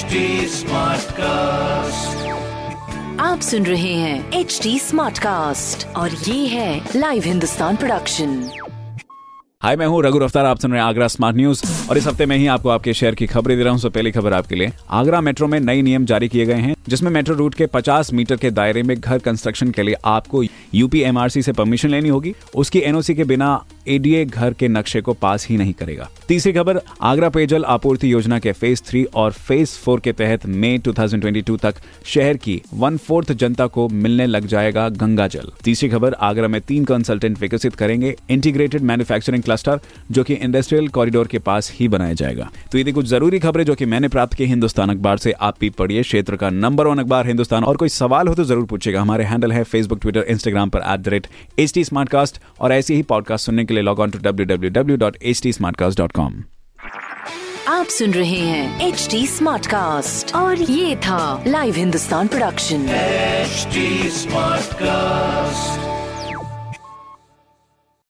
HD Smartcast. आप सुन रहे हैं एच डी स्मार्ट कास्ट और ये है लाइव हिंदुस्तान प्रोडक्शन हाय मैं हूँ रघु अफ्तार आप सुन रहे हैं आगरा स्मार्ट न्यूज़ और इस हफ़्ते में ही आपको आपके शहर की खबरें दे रहा हूँ। पहली खबर आपके लिए। आगरा मेट्रो में नई नियम जारी किए गए हैं जिसमें मेट्रो रूट के 50 मीटर के दायरे में घर कंस्ट्रक्शन के लिए आपको यूपी एमआरसी से परमिशन लेनी होगी। उसकी एनओसी के बिना एडीए घर के नक्शे को पास ही नहीं करेगा। तीसरी खबर, आगरा पेयजल आपूर्ति योजना के फ़ेज़ थ्री और फ़ेज़ फोर के तहत मई 2022 तक शहर की वन फोर्थ जनता को मिलने लग जाएगा गंगा जल। तीसरी खबर, आगरा में तीन कंसल्टेंट विकसित करेंगे इंटीग्रेटेड मैन्युफैक्चरिंग क्लस्टर जो की इंडस्ट्रियल कॉरिडोर के पास ही बनाया जाएगा। तो ये कुछ ज़रूरी खबरें जो की मैंने प्राप्त की हिंदुस्तान अखबार से। आप भी पढ़िए, क्षेत्र का नंबर वन अखबार हिंदुस्तान। और कोई सवाल हो तो ज़रूर पूछेगा हमारे हैंडल है फेसबुक ट्विटर इंस्टाग्राम पर एट और ऐसे ही पॉडकास्ट सुनने के लिए log on to W W W dot H T smart cast dot com आप सुन रहे हैं एच टी स्मार्ट कास्ट और ये था live Hindustan production smart Smartcast.